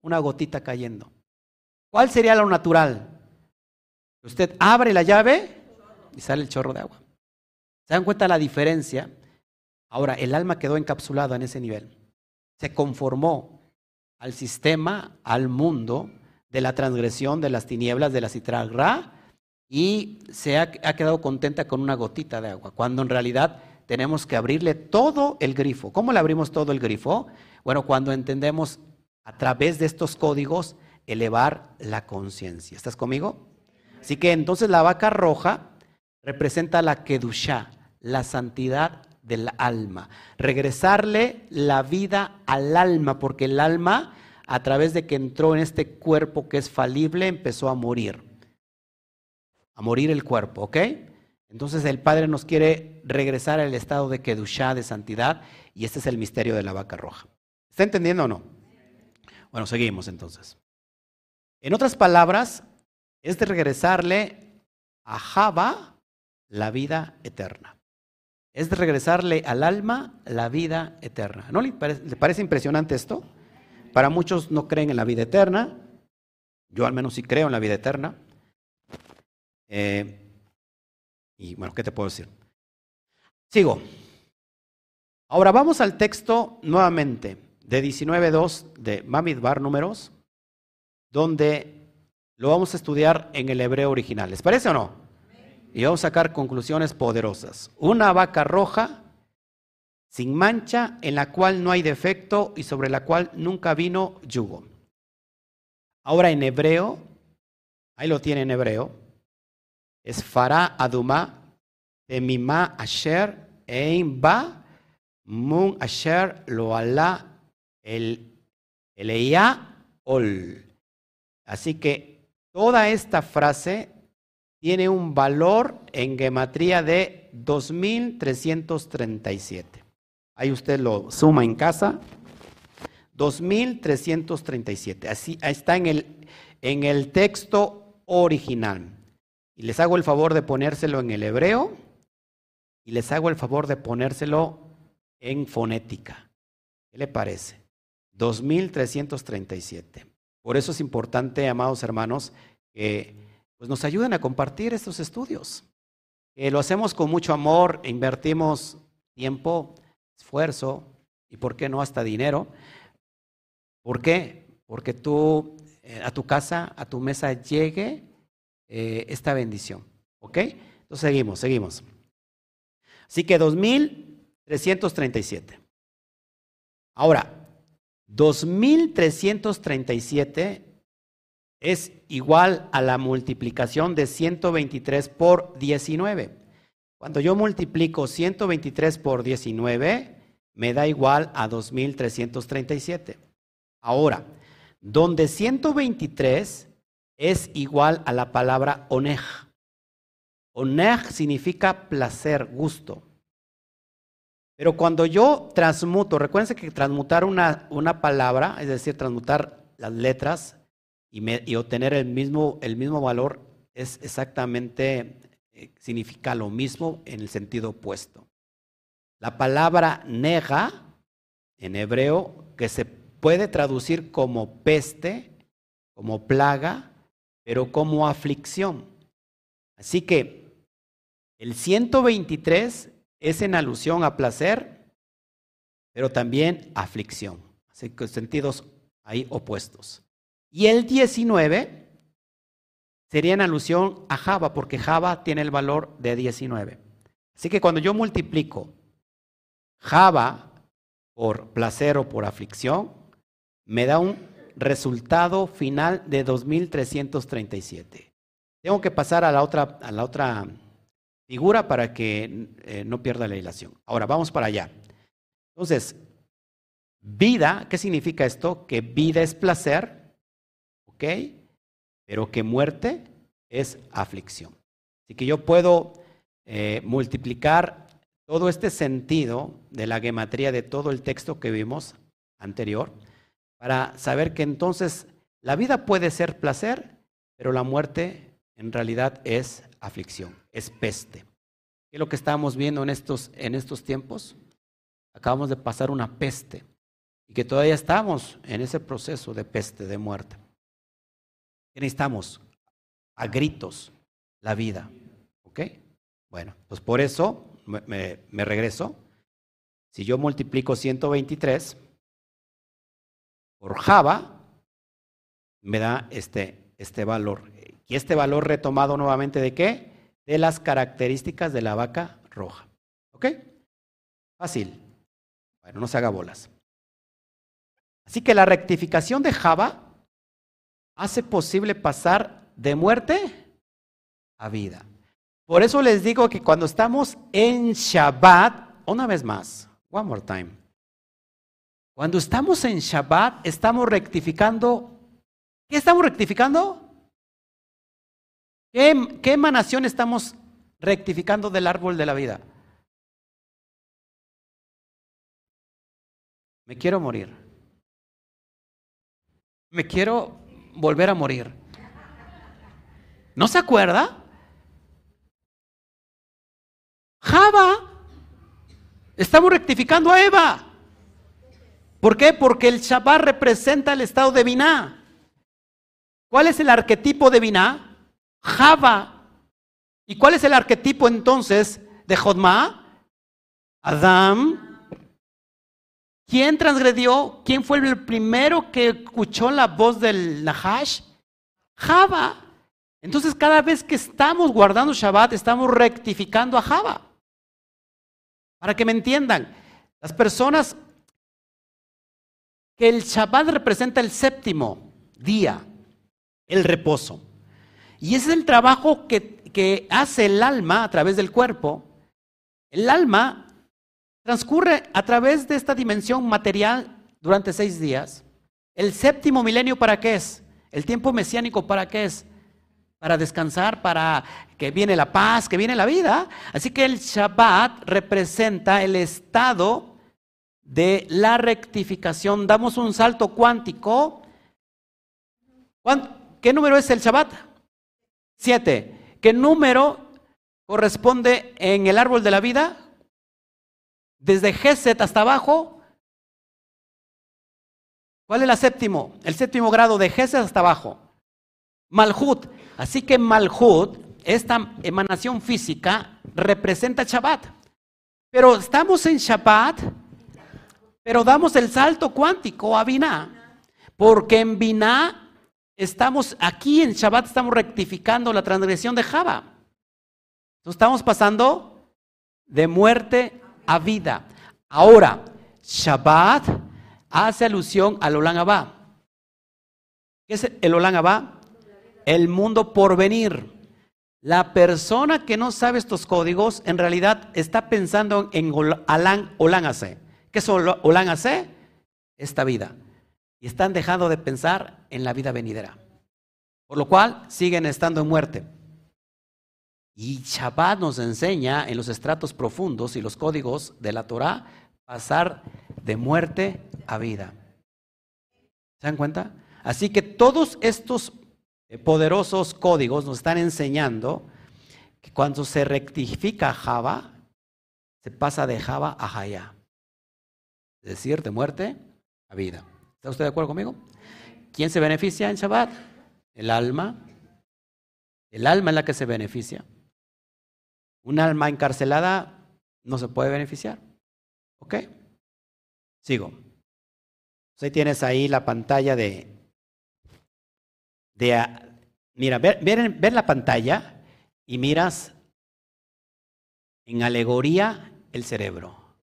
una gotita cayendo. ¿Cuál sería lo natural? Usted abre la llave y sale el chorro de agua. ¿Se dan cuenta la diferencia? Ahora, el alma quedó encapsulada en ese nivel. Se conformó al sistema, al mundo de la transgresión, de las tinieblas, de la citragra, y se ha, ha, quedado contenta con una gotita de agua, cuando en realidad tenemos que abrirle todo el grifo. ¿Cómo le abrimos todo el grifo? Bueno, cuando entendemos a través de estos códigos elevar la conciencia. ¿Estás conmigo? Así que entonces la vaca roja representa la kedushá, la santidad del alma. Regresarle la vida al alma, porque el alma, a través de que entró en este cuerpo que es falible, empezó a morir. A morir el cuerpo, ¿ok? Entonces el Padre nos quiere regresar al estado de kedushá, de santidad, y este es el misterio de la vaca roja. ¿Está entendiendo o no? Bueno, seguimos entonces. En otras palabras, es de regresarle a Java la vida eterna. Es de regresarle al alma la vida eterna. ¿No le parece, impresionante esto? Para muchos no creen en la vida eterna. Yo al menos sí creo en la vida eterna. Eh, y bueno, ¿qué te puedo decir? Sigo. Ahora vamos al texto nuevamente de 19.2 de Mamidbar números donde lo vamos a estudiar en el hebreo original. ¿Les parece o no? Y vamos a sacar conclusiones poderosas. Una vaca roja sin mancha, en la cual no hay defecto y sobre la cual nunca vino yugo. Ahora en hebreo, ahí lo tiene en hebreo, es Fará Aduma, Emima Asher, Ein Ba, Mun Asher, Lo Alá, El Ol. Así que toda esta frase tiene un valor en gematría de 2337. Ahí usted lo suma en casa. 2337. Así está en el, en el texto original. Y les hago el favor de ponérselo en el hebreo y les hago el favor de ponérselo en fonética. ¿Qué le parece? 2337. Por eso es importante, amados hermanos, que pues, nos ayuden a compartir estos estudios. lo hacemos con mucho amor, invertimos tiempo, esfuerzo y, ¿por qué no, hasta dinero? ¿Por qué? Porque tú eh, a tu casa, a tu mesa llegue eh, esta bendición. ¿Ok? Entonces seguimos, seguimos. Así que 2337. Ahora, 2337 es igual a la multiplicación de 123 por 19. Cuando yo multiplico 123 por 19, me da igual a 2337. Ahora, donde 123 es igual a la palabra onej. Onej significa placer, gusto. Pero cuando yo transmuto, recuérdense que transmutar una, una palabra, es decir, transmutar las letras y, obtener el mismo, el mismo valor, es exactamente, eh, significa lo mismo en el sentido opuesto. La palabra nega, en hebreo, que se puede traducir como peste, como plaga, pero como aflicción. Así que el 123 es en alusión a placer, pero también aflicción. Así que sentidos ahí opuestos. Y el 19 sería en alusión a Java, porque Java tiene el valor de 19. Así que cuando yo multiplico Java por placer o por aflicción, me da un resultado final de 2337. Tengo que pasar a la otra, a la otra figura para que eh, no pierda la ilación. Ahora, vamos para allá. Entonces, vida, ¿qué significa esto? Que vida es placer, ¿ok? Pero que muerte es aflicción. Así que yo puedo eh, multiplicar todo este sentido de la gematría de todo el texto que vimos anterior para saber que entonces la vida puede ser placer, pero la muerte en realidad es aflicción, es peste. ¿Qué es lo que estamos viendo en estos, en estos tiempos? Acabamos de pasar una peste. y que todavía estamos en ese proceso de peste, de muerte. ¿Qué necesitamos? A gritos, la vida. ¿Ok? Bueno, pues por eso me, me regreso. Si yo multiplico 123 por Java, me da este, este valor. Y este valor retomado nuevamente de qué? De las características de la vaca roja. ¿Ok? Fácil. Bueno, no se haga bolas. Así que la rectificación de Java hace posible pasar de muerte a vida. Por eso les digo que cuando estamos en Shabbat, una vez más, one more time, cuando estamos en Shabbat estamos rectificando, ¿qué estamos rectificando? ¿Qué, qué emanación estamos rectificando del árbol de la vida? Me quiero morir. Me quiero volver a morir. ¿No se acuerda? Java. Estamos rectificando a Eva. ¿Por qué? Porque el Shabbat representa el estado de Biná. ¿Cuál es el arquetipo de Biná? Java. ¿Y cuál es el arquetipo entonces de Jodma? Adam. ¿Quién transgredió? ¿Quién fue el primero que escuchó la voz del Nahash? Java. Entonces cada vez que estamos guardando Shabbat, estamos rectificando a Java. Para que me entiendan, las personas que el Shabbat representa el séptimo día, el reposo. Y ese es el trabajo que, hace el alma a través del cuerpo. El alma Transcurre a través de esta dimensión material durante seis días. El séptimo milenio, ¿para qué es? El tiempo mesiánico, ¿para qué es? Para descansar, para que viene la paz, que viene la vida. Así que el Shabbat representa el estado de la rectificación. Damos un salto cuántico. ¿Qué número es el Shabbat? Siete. ¿Qué número corresponde en el árbol de la vida? desde Geset hasta abajo. ¿Cuál es el séptimo? El séptimo grado de Geset hasta abajo. Malhut. Así que Malhut, esta emanación física, representa Shabbat. Pero estamos en Shabbat, pero damos el salto cuántico a Binah. Porque en Binah estamos, aquí en Shabbat estamos rectificando la transgresión de Java. Estamos pasando de muerte a vida. Ahora, Shabbat hace alusión al Olam Abba. ¿Qué es el Olam Abba? El mundo por venir. La persona que no sabe estos códigos en realidad está pensando en Olam Ase. ¿Qué es Olam Ase? Esta vida. Y están dejando de pensar en la vida venidera. Por lo cual siguen estando en muerte. Y Shabbat nos enseña en los estratos profundos y los códigos de la Torah pasar de muerte a vida. ¿Se dan cuenta? Así que todos estos poderosos códigos nos están enseñando que cuando se rectifica Java, se pasa de Java a Jaya. Es decir, de muerte a vida. ¿Está usted de acuerdo conmigo? ¿Quién se beneficia en Shabbat? El alma. El alma es la que se beneficia. Un alma encarcelada no se puede beneficiar. ¿Ok? Sigo. Ahí tienes ahí la pantalla de... de mira, ver, ver, la pantalla y miras en alegoría el cerebro.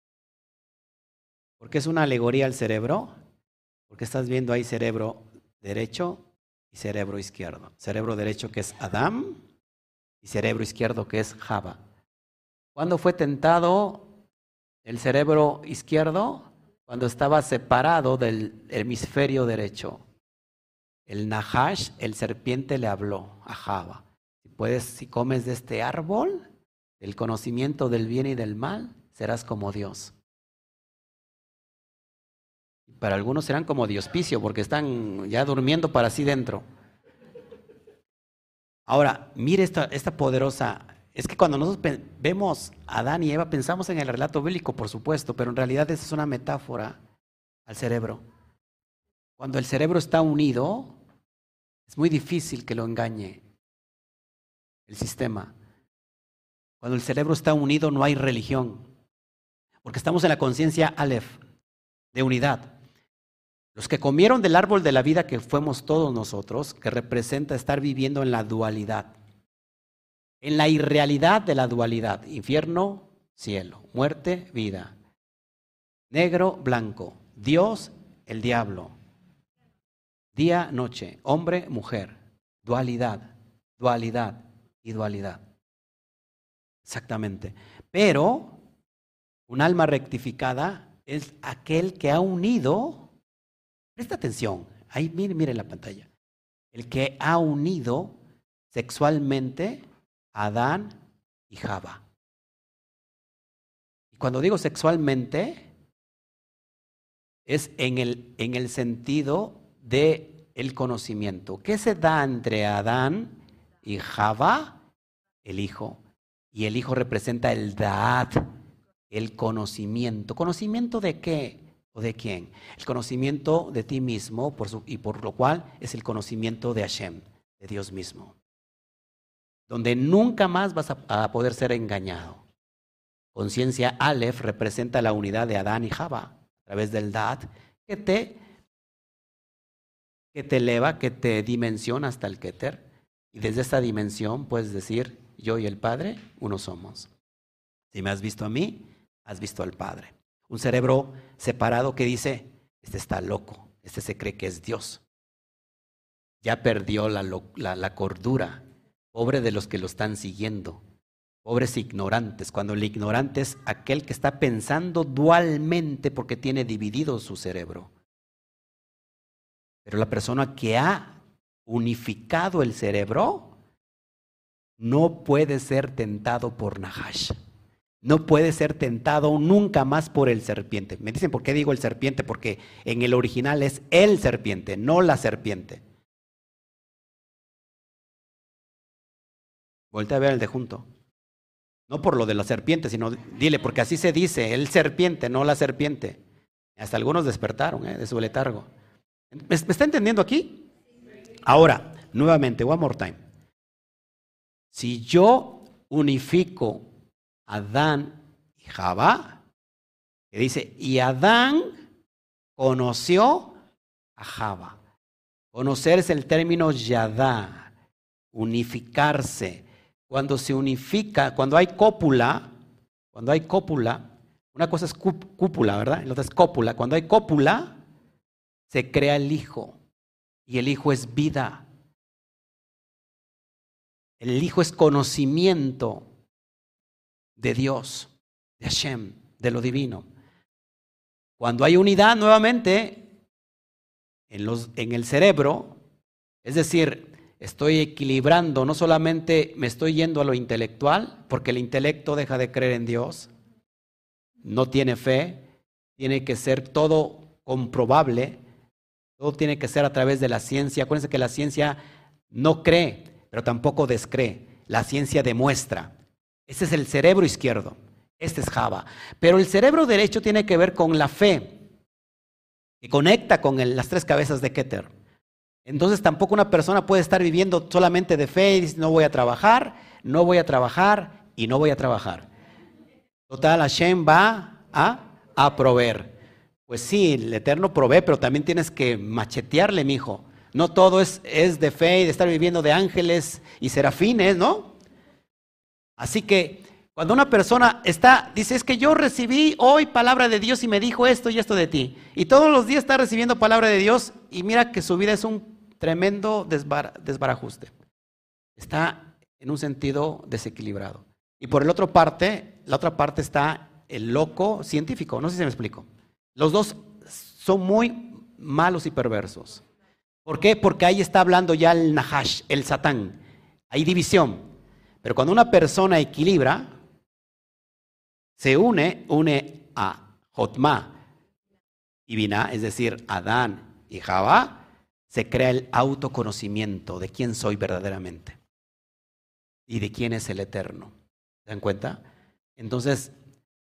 ¿Por qué es una alegoría el cerebro? Porque estás viendo ahí cerebro derecho y cerebro izquierdo. Cerebro derecho que es Adán y cerebro izquierdo que es Java. ¿Cuándo fue tentado el cerebro izquierdo? Cuando estaba separado del hemisferio derecho. El Nahash, el serpiente, le habló a Java. Si puedes, si comes de este árbol, el conocimiento del bien y del mal, serás como Dios. Para algunos serán como Diospicio, porque están ya durmiendo para sí dentro. Ahora, mire esta, esta poderosa es que cuando nosotros vemos a Adán y Eva, pensamos en el relato bíblico, por supuesto, pero en realidad esa es una metáfora al cerebro. Cuando el cerebro está unido, es muy difícil que lo engañe el sistema. Cuando el cerebro está unido no hay religión, porque estamos en la conciencia Aleph, de unidad. Los que comieron del árbol de la vida que fuimos todos nosotros, que representa estar viviendo en la dualidad, en la irrealidad de la dualidad, infierno, cielo, muerte, vida, negro, blanco, Dios, el diablo, día, noche, hombre, mujer, dualidad, dualidad y dualidad. Exactamente. Pero un alma rectificada es aquel que ha unido, presta atención, ahí mire, mire la pantalla, el que ha unido sexualmente a Adán y Java. Y cuando digo sexualmente, es en el, en el sentido de el conocimiento. ¿Qué se da entre Adán y Java? El hijo. Y el Hijo representa el Da'at, el conocimiento. ¿Conocimiento de qué o de quién? El conocimiento de ti mismo y por lo cual es el conocimiento de Hashem, de Dios mismo. Donde nunca más vas a, poder ser engañado. Conciencia Aleph representa la unidad de Adán y Java a través del Da'at que te, que te eleva, que te dimensiona hasta el Keter. Y desde esta dimensión puedes decir, yo y el Padre, uno somos. Si me has visto a mí, has visto al Padre. Un cerebro separado que dice, este está loco, este se cree que es Dios. Ya perdió la, la, cordura. Pobre de los que lo están siguiendo. Pobres ignorantes. Cuando el ignorante es aquel que está pensando dualmente porque tiene dividido su cerebro. Pero la persona que ha unificado el cerebro no puede ser tentado por Nahash. No puede ser tentado nunca más por el serpiente. Me dicen, ¿por qué digo el serpiente? Porque en el original es el serpiente, no la serpiente. Voltea a ver el de junto. No por lo de la serpiente, sino dile, porque así se dice, el serpiente, no la serpiente. Hasta algunos despertaron ¿eh? de su letargo. ¿Me está entendiendo aquí? Ahora, nuevamente, one more time. Si yo unifico Adán y Java, que dice, y Adán conoció a Java. Conocer es el término yadá, unificarse. Cuando se unifica, cuando hay cópula, cuando hay cópula, una cosa es cúpula, ¿verdad? La otra es cópula. Cuando hay cópula, se crea el hijo. Y el hijo es vida. El Hijo es conocimiento de Dios, de Hashem, de lo divino. Cuando hay unidad nuevamente en, los, en el cerebro, es decir, estoy equilibrando, no solamente me estoy yendo a lo intelectual, porque el intelecto deja de creer en Dios, no tiene fe, tiene que ser todo comprobable, todo tiene que ser a través de la ciencia. Acuérdense que la ciencia no cree, pero tampoco descree. La ciencia demuestra. Ese es el cerebro izquierdo. Este es Java. Pero el cerebro derecho tiene que ver con la fe, que conecta con las tres cabezas de Keter. Entonces tampoco una persona puede estar viviendo solamente de fe y dice, no voy a trabajar, no voy a trabajar y no voy a trabajar. Total, Hashem va a, a proveer. Pues sí, el Eterno provee, pero también tienes que machetearle, mi hijo. No todo es, es de fe y de estar viviendo de ángeles y serafines, ¿no? Así que cuando una persona está, dice, es que yo recibí hoy palabra de Dios y me dijo esto y esto de ti. Y todos los días está recibiendo palabra de Dios y mira que su vida es un tremendo desbarajuste. Está en un sentido desequilibrado. Y por el otro parte, la otra parte está el loco científico. No sé si me explico. Los dos son muy malos y perversos. ¿Por qué? Porque ahí está hablando ya el Nahash, el Satán. Hay división. Pero cuando una persona equilibra, se une, une a Jotma y Binah, es decir, Adán y Java, se crea el autoconocimiento de quién soy verdaderamente y de quién es el eterno. ¿Se dan cuenta? Entonces,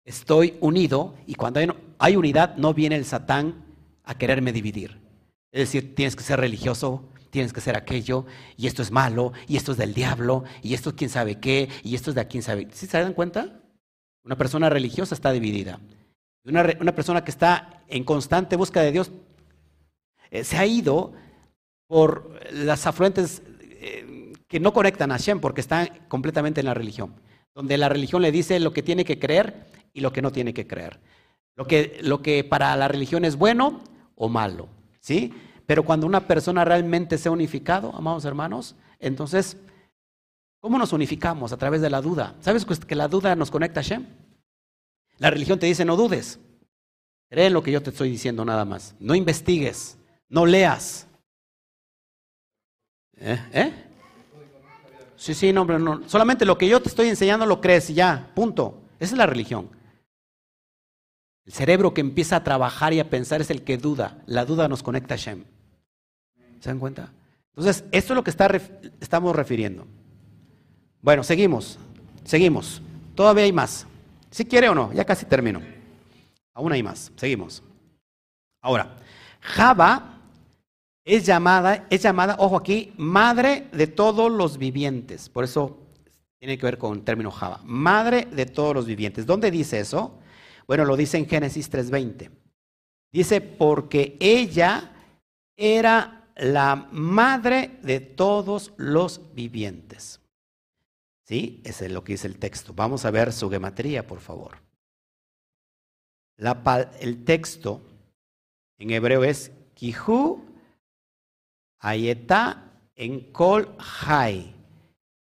estoy unido y cuando hay unidad no viene el Satán a quererme dividir. Es decir, tienes que ser religioso, tienes que ser aquello, y esto es malo, y esto es del diablo, y esto es quién sabe qué, y esto es de quién sabe. ¿Sí se dan cuenta? Una persona religiosa está dividida. Una, una persona que está en constante busca de Dios eh, se ha ido por las afluentes eh, que no conectan a Hashem porque están completamente en la religión, donde la religión le dice lo que tiene que creer y lo que no tiene que creer. Lo que, lo que para la religión es bueno o malo, ¿sí? Pero cuando una persona realmente se ha unificado, amados hermanos, entonces, ¿cómo nos unificamos? A través de la duda. ¿Sabes que la duda nos conecta a Hashem? La religión te dice no dudes. Cree en lo que yo te estoy diciendo nada más. No investigues. No leas. ¿Eh? ¿Eh? Sí, sí, no, no. Solamente lo que yo te estoy enseñando lo crees y ya, punto. Esa es la religión. El cerebro que empieza a trabajar y a pensar es el que duda. La duda nos conecta a Shem. ¿Se dan cuenta? Entonces, esto es lo que estamos refiriendo. Bueno, seguimos. Seguimos. Todavía hay más. Si quiere o no, ya casi termino. Aún hay más. Seguimos. Ahora, Java es llamada, es llamada, ojo aquí, madre de todos los vivientes. Por eso tiene que ver con el término Java. Madre de todos los vivientes. ¿Dónde dice eso? Bueno, lo dice en Génesis 3.20. Dice, porque ella era la madre de todos los vivientes. ¿Sí? Ese es lo que dice el texto. Vamos a ver su gematría, por favor. el texto en hebreo es Kihu Ayeta en Kol Hai.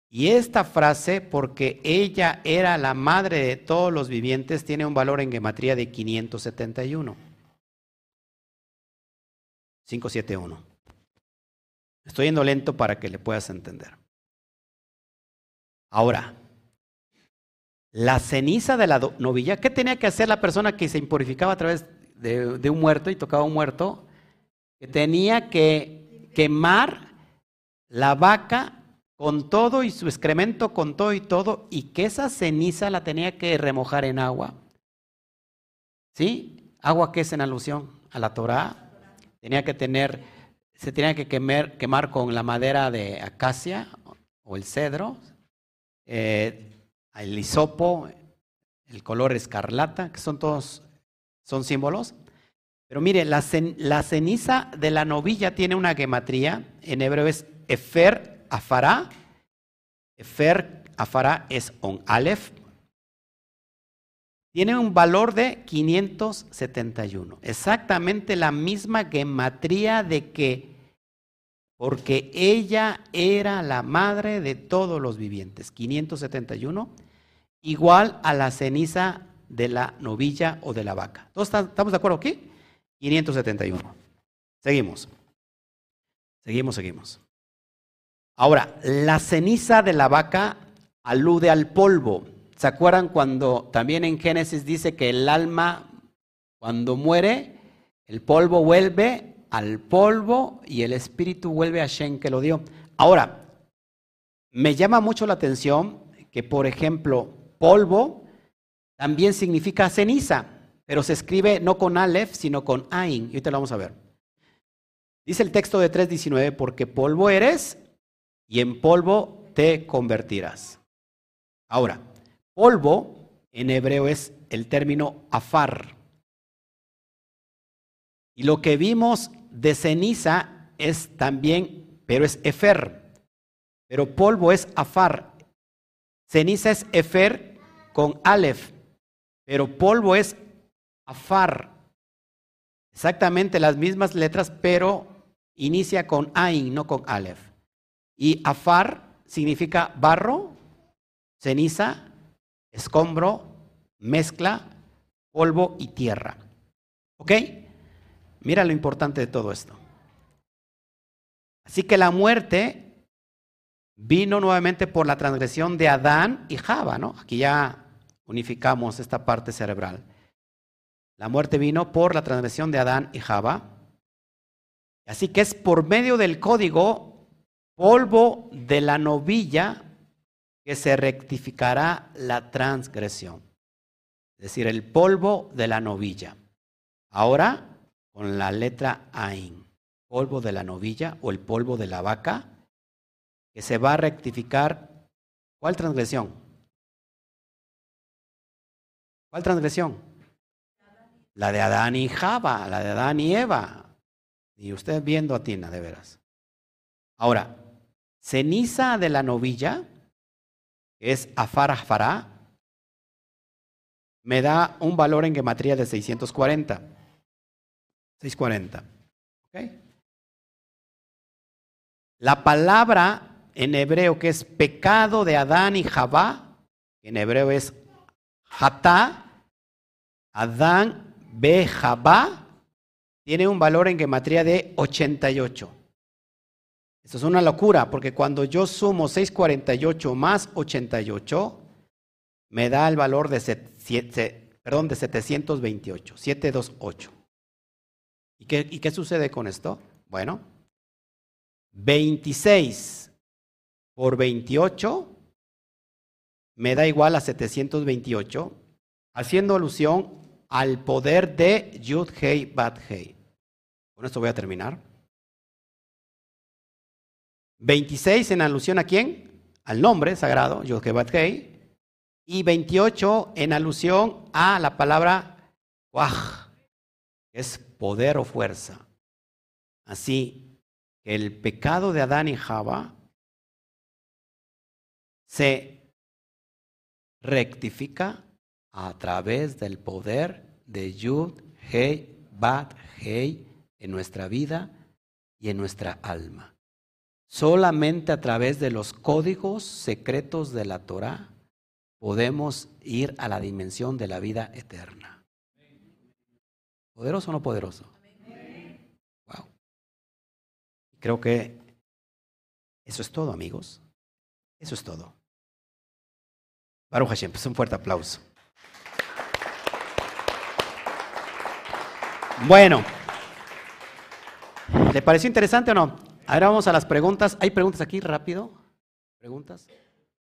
Y esta frase, porque ella era la madre de todos los vivientes, tiene un valor en gematría de 571. 571. Estoy yendo lento para que le puedas entender. Ahora, la ceniza de la novilla, ¿qué tenía que hacer la persona que se impurificaba a través de, de un muerto y tocaba un muerto? Que tenía que quemar la vaca con todo y su excremento con todo y todo, y que esa ceniza la tenía que remojar en agua. ¿Sí? Agua que es en alusión a la Torah. Tenía que tener, se tenía que quemar, con la madera de acacia o el cedro, eh, el hisopo, el color escarlata, que son todos, son símbolos. Pero mire, la, ceniza de la novilla tiene una gematría, en hebreo es Efer Afará. Efer Afará es on Aleph. Tiene un valor de 571. Exactamente la misma gematría de que, porque ella era la madre de todos los vivientes. 571, igual a la ceniza de la novilla o de la vaca. ¿Todos estamos de acuerdo aquí? 571. Seguimos. Seguimos, seguimos. Ahora, la ceniza de la vaca alude al polvo. ¿Se acuerdan cuando también en Génesis dice que el alma, cuando muere, el polvo vuelve al polvo y el espíritu vuelve a Shen que lo dio? Ahora, me llama mucho la atención que, por ejemplo, polvo también significa ceniza pero se escribe no con Aleph, sino con Ain. Y ahorita lo vamos a ver. Dice el texto de 3.19, porque polvo eres y en polvo te convertirás. Ahora, polvo en hebreo es el término afar. Y lo que vimos de ceniza es también, pero es efer. Pero polvo es afar. Ceniza es efer con aleph. Pero polvo es Afar. Exactamente las mismas letras, pero inicia con Ain, no con Aleph. Y Afar significa barro, ceniza, escombro, mezcla, polvo y tierra. ¿Ok? Mira lo importante de todo esto. Así que la muerte vino nuevamente por la transgresión de Adán y Java, ¿no? Aquí ya unificamos esta parte cerebral. La muerte vino por la transgresión de Adán y Java. Así que es por medio del código polvo de la novilla que se rectificará la transgresión. Es decir, el polvo de la novilla. Ahora, con la letra Ain, polvo de la novilla o el polvo de la vaca, que se va a rectificar. ¿Cuál transgresión? ¿Cuál transgresión? La de Adán y Java, la de Adán y Eva. Y usted viendo a Tina, de veras. Ahora, ceniza de la novilla, que es Afar Afará, me da un valor en gematría de 640. 640. ¿Okay? La palabra en hebreo que es pecado de Adán y Jabá, en hebreo es Hatá, Adán be Jabá, tiene un valor en gematría de 88. Esto es una locura, porque cuando yo sumo 648 más 88, me da el valor de, perdón, de 728, 728. ¿Y qué, ¿Y qué sucede con esto? Bueno, 26 por 28 me da igual a 728, haciendo alusión al poder de Yud Hei Bat Hei. Con esto voy a terminar. 26 en alusión a quién? Al nombre sagrado, Yud Hei Bat Hei. Y 28 en alusión a la palabra Waj, que es poder o fuerza. Así el pecado de Adán y Java se rectifica a través del poder de Yud, Hei, Bat, Hei en nuestra vida y en nuestra alma. Solamente a través de los códigos secretos de la Torah podemos ir a la dimensión de la vida eterna. ¿Poderoso o no poderoso? Wow. Creo que eso es todo, amigos. Eso es todo. Baruch Hashem, pues un fuerte aplauso. Bueno, ¿le pareció interesante o no? Ahora vamos a las preguntas. ¿Hay preguntas aquí rápido? ¿Preguntas?